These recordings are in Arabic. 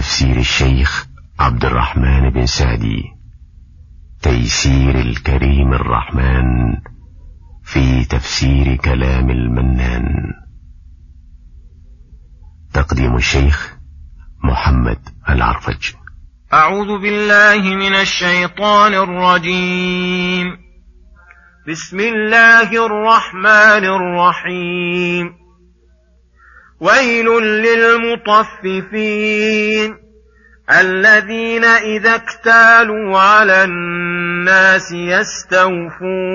تفسير الشيخ عبد الرحمن بن سعدي. تيسير الكريم الرحمن في تفسير كلام المنان. تقديم الشيخ محمد العرفج. أعوذ بالله من الشيطان الرجيم. بسم الله الرحمن الرحيم. ويل للمطففين الذين إذا اكتالوا على الناس يستوفون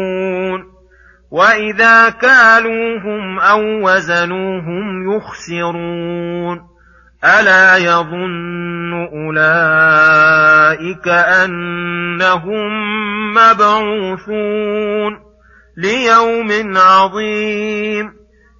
وإذا كالوهم أو وزنوهم يخسرون ألا يظن أولئك أنهم مبعوثون ليوم عظيم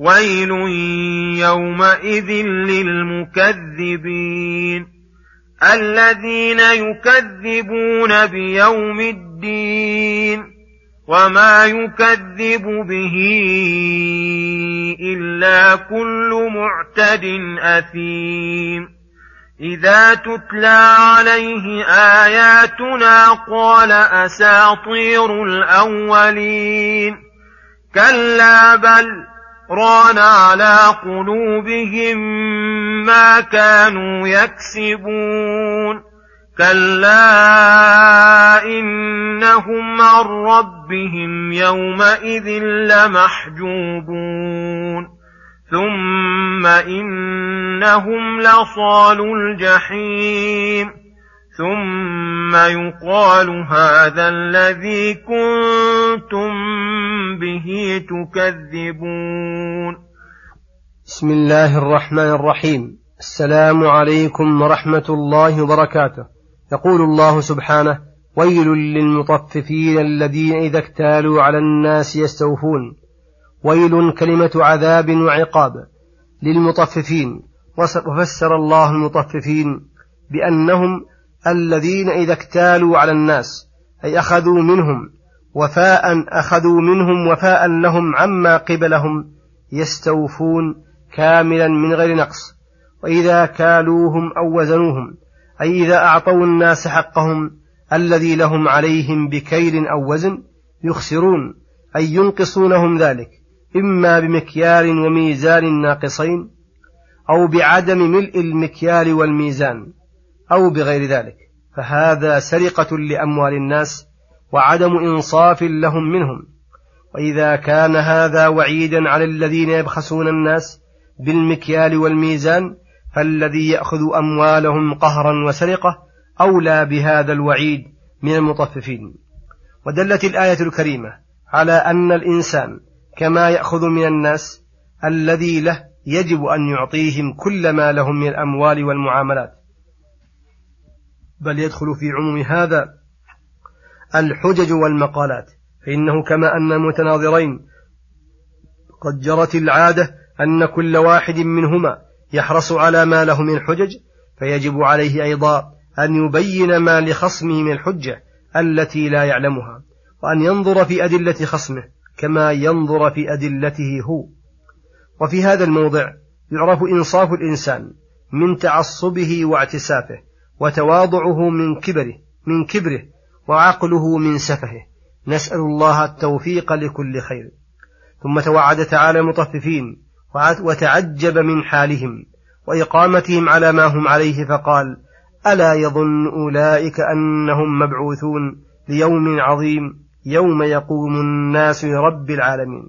ويل يومئذ للمكذبين الذين يكذبون بيوم الدين وما يكذب به الا كل معتد اثيم اذا تتلى عليه اياتنا قال اساطير الاولين كلا بل ران على قلوبهم ما كانوا يكسبون. كلا إنهم عن ربهم يومئذ لمحجوبون. ثم إنهم لصال الجحيم. ثم يقال هذا الذي كنتم به تكذبون بسم الله الرحمن الرحيم. السلام عليكم ورحمة الله وبركاته. يقول الله سبحانه ويل للمطففين الذين إذا اكتالوا على الناس يستوفون. ويل كلمة عذاب وعقاب للمطففين. وفسر الله المطففين بأنهم الذين إذا اكتالوا على الناس أي أخذوا منهم وفاء أخذوا منهم وفاء لهم عما قبلهم يستوفون كاملا من غير نقص. وإذا كالوهم أو وزنوهم أي إذا أعطوا الناس حقهم الذي لهم عليهم بكيل أو وزن يخسرون أي ينقصونهم ذلك إما بمكيال وميزان ناقصين أو بعدم ملء المكيال والميزان. أو بغير ذلك. فهذا سرقة لأموال الناس وعدم إنصاف لهم منهم. وإذا كان هذا وعيدا على الذين يبخسون الناس بالمكيال والميزان فالذي يأخذ أموالهم قهرا وسرقة أولى بهذا الوعيد من المطففين. ودلت الآية الكريمة على أن الإنسان كما يأخذ من الناس الذي له يجب أن يعطيهم كل ما لهم من الأموال والمعاملات. بل يدخل في عموم هذا الحجج والمقالات. فإنه كما أن المتناظرين قد جرت العادة أن كل واحد منهما يحرص على ما له من الحجج فيجب عليه أيضا أن يبين ما لخصمه من الحجة التي لا يعلمها وأن ينظر في أدلة خصمه كما ينظر في أدلته هو. وفي هذا الموضع يعرف إنصاف الإنسان من تعصبه واعتسافه وتواضعه من كبره من كبره وعقله من سفهه. نسأل الله التوفيق لكل خير. ثم توعد تعالى المطففين وتعجب من حالهم وإقامتهم على ما هم عليه فقال ألا يظن أولئك أنهم مبعوثون ليوم عظيم يوم يقوم الناس لرب العالمين.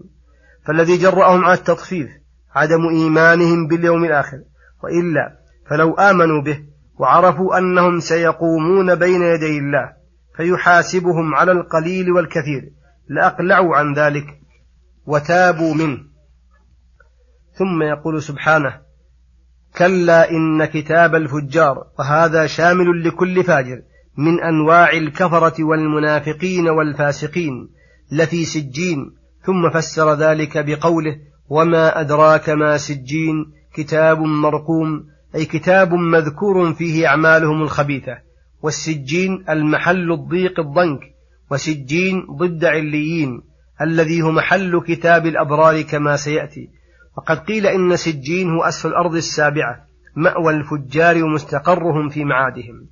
فالذي جرأهم على التطفيف عدم إيمانهم باليوم الآخر وإلا فلو آمنوا به وعرفوا أنهم سيقومون بين يدي الله فيحاسبهم على القليل والكثير. لأقلعوا عن ذلك وتابوا منه. ثم يقول سبحانه كلا إن كتاب الفجار وهذا شامل لكل فاجر من أنواع الكفرة والمنافقين والفاسقين التي سجين. ثم فسر ذلك بقوله وما أدراك ما سجين كتاب مرقوم أي كتاب مذكور فيه أعمالهم الخبيثة والسجين المحل الضيق الضنك وسجين ضد عليين الذي هو محل كتاب الأبرار كما سيأتي. وقد قيل إن سجين هو أسفل الأرض السابعة مأوى الفجار ومستقرهم في معادهم.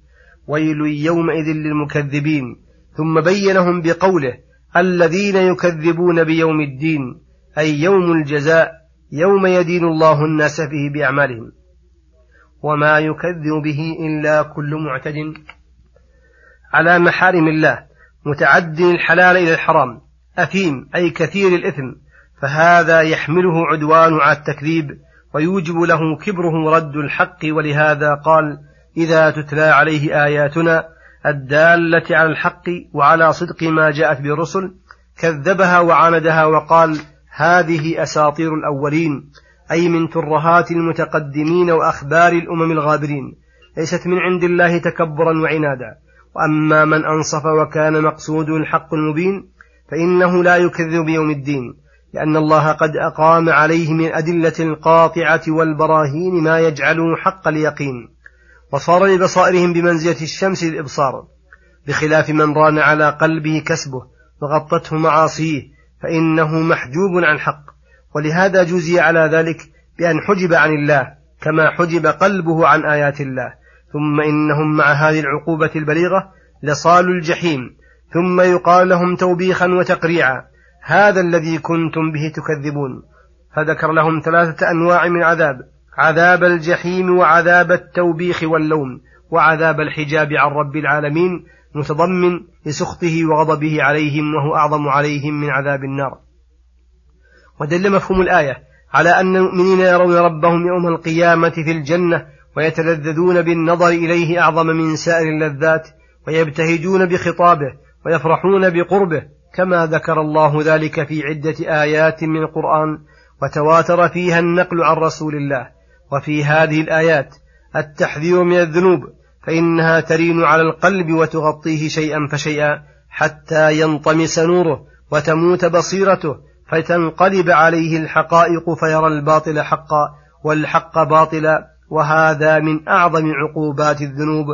ويل يومئذ للمكذبين ثم بينهم بقوله الذين يكذبون بيوم الدين أي يوم الجزاء يوم يدين الله الناس فيه بأعمالهم. وما يكذب به إلا كل معتد على محارم الله متعد الحلال إلى الحرام أثيم أي كثير الإثم فهذا يحمله عدوان على التكذيب ويوجب له كبره رد الحق ولهذا قال إذا تتلى عليه آياتنا الدالة على الحق وعلى صدق ما جاءت بالرسل كذبها وعاندها وقال هذه أساطير الأولين. أي من ترهات المتقدمين وأخبار الأمم الغابرين ليست من عند الله تكبرا وعنادا. وأما من أنصف وكان مقصوده الحق المبين فإنه لا يكذب بيوم الدين لأن الله قد أقام عليه من أدلة القاطعة والبراهين ما يجعله حق اليقين. وصار لبصائرهم بمنزلة الشمس للإبصار بخلاف من ران على قلبه كسبه وغطته معاصيه فإنه محجوب عن حق. ولهذا جزي على ذلك بأن حجب عن الله كما حجب قلبه عن آيات الله. ثم إنهم مع هذه العقوبة البليغة لصالوا الجحيم. ثم يقال لهم توبيخا وتقريعا. هذا الذي كنتم به تكذبون. فذكر لهم ثلاثة أنواع من عذاب. عذاب الجحيم وعذاب التوبيخ واللوم وعذاب الحجاب عن رب العالمين متضمن لسخطه وغضبه عليهم وهو أعظم عليهم من عذاب النار. ودل مفهوم الآية على أن المؤمنين يرون ربهم يوم القيامة في الجنة ويتلذذون بالنظر إليه أعظم من سائر اللذات ويبتهجون بخطابه ويفرحون بقربه كما ذكر الله ذلك في عدة آيات من القرآن وتواتر فيها النقل عن رسول الله وفي هذه الآيات التحذير من الذنوب فإنها ترين على القلب وتغطيه شيئا فشيئا حتى ينطمس نوره وتموت بصيرته فتنقلب عليه الحقائق فيرى الباطل حقا والحق باطلا وهذا من أعظم عقوبات الذنوب.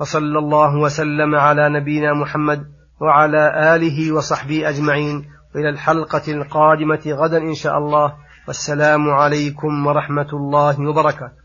وصلى الله وسلم على نبينا محمد وعلى آله وصحبه أجمعين. وإلى الحلقة القادمة غدا إن شاء الله. والسلام عليكم ورحمة الله وبركاته.